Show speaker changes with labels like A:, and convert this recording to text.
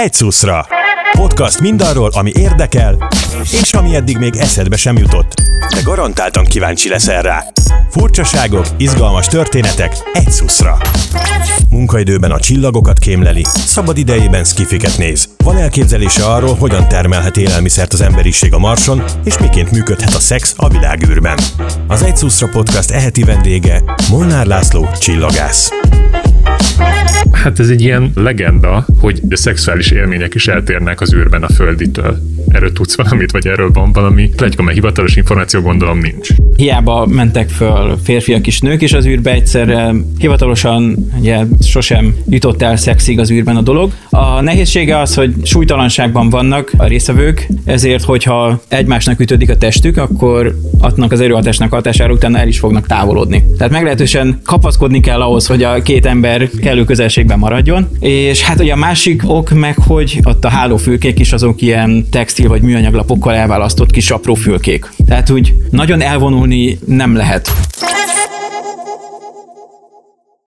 A: egy szuszra. Podcast mindarról, ami érdekel, és ami eddig még eszedbe sem jutott. De garantáltan kíváncsi leszel rá. Furcsaságok, izgalmas történetek, egy szuszra. Munkaidőben a csillagokat kémleli, szabad idejében skifiket néz. Van elképzelése arról, hogyan termelhet élelmiszert az emberiség a Marson, és miként működhet a szex a világűrben. Az Egy Szuszra Podcast eheti vendége Molnár László csillagász.
B: Hát ez egy ilyen legenda, hogy a szexuális élmények is eltérnek az űrben a földitől. Erről tudsz valamit, vagy erről van valami? Plegyka, mert hivatalos információ gondolom nincs.
C: Hiába mentek föl férfiak és nők is az űrbe egyszerre, hivatalosan ugye sosem jutott el szexig az űrben a dolog. A nehézsége az, hogy súlytalanságban vannak a részvevők, ezért, hogyha egymásnak ütödik a testük, akkor adnak az erőhatásnak hatására utána el is fognak távolodni. Tehát meglehetősen kapaszkodni kell ahhoz, hogy a két ember kellő közelségben maradjon. És hát ugye a másik ok meg, hogy ott a hálófülkék is azok ilyen textil vagy műanyaglapokkal elválasztott kis apró fülkék. Tehát úgy nagyon elvonulni nem lehet.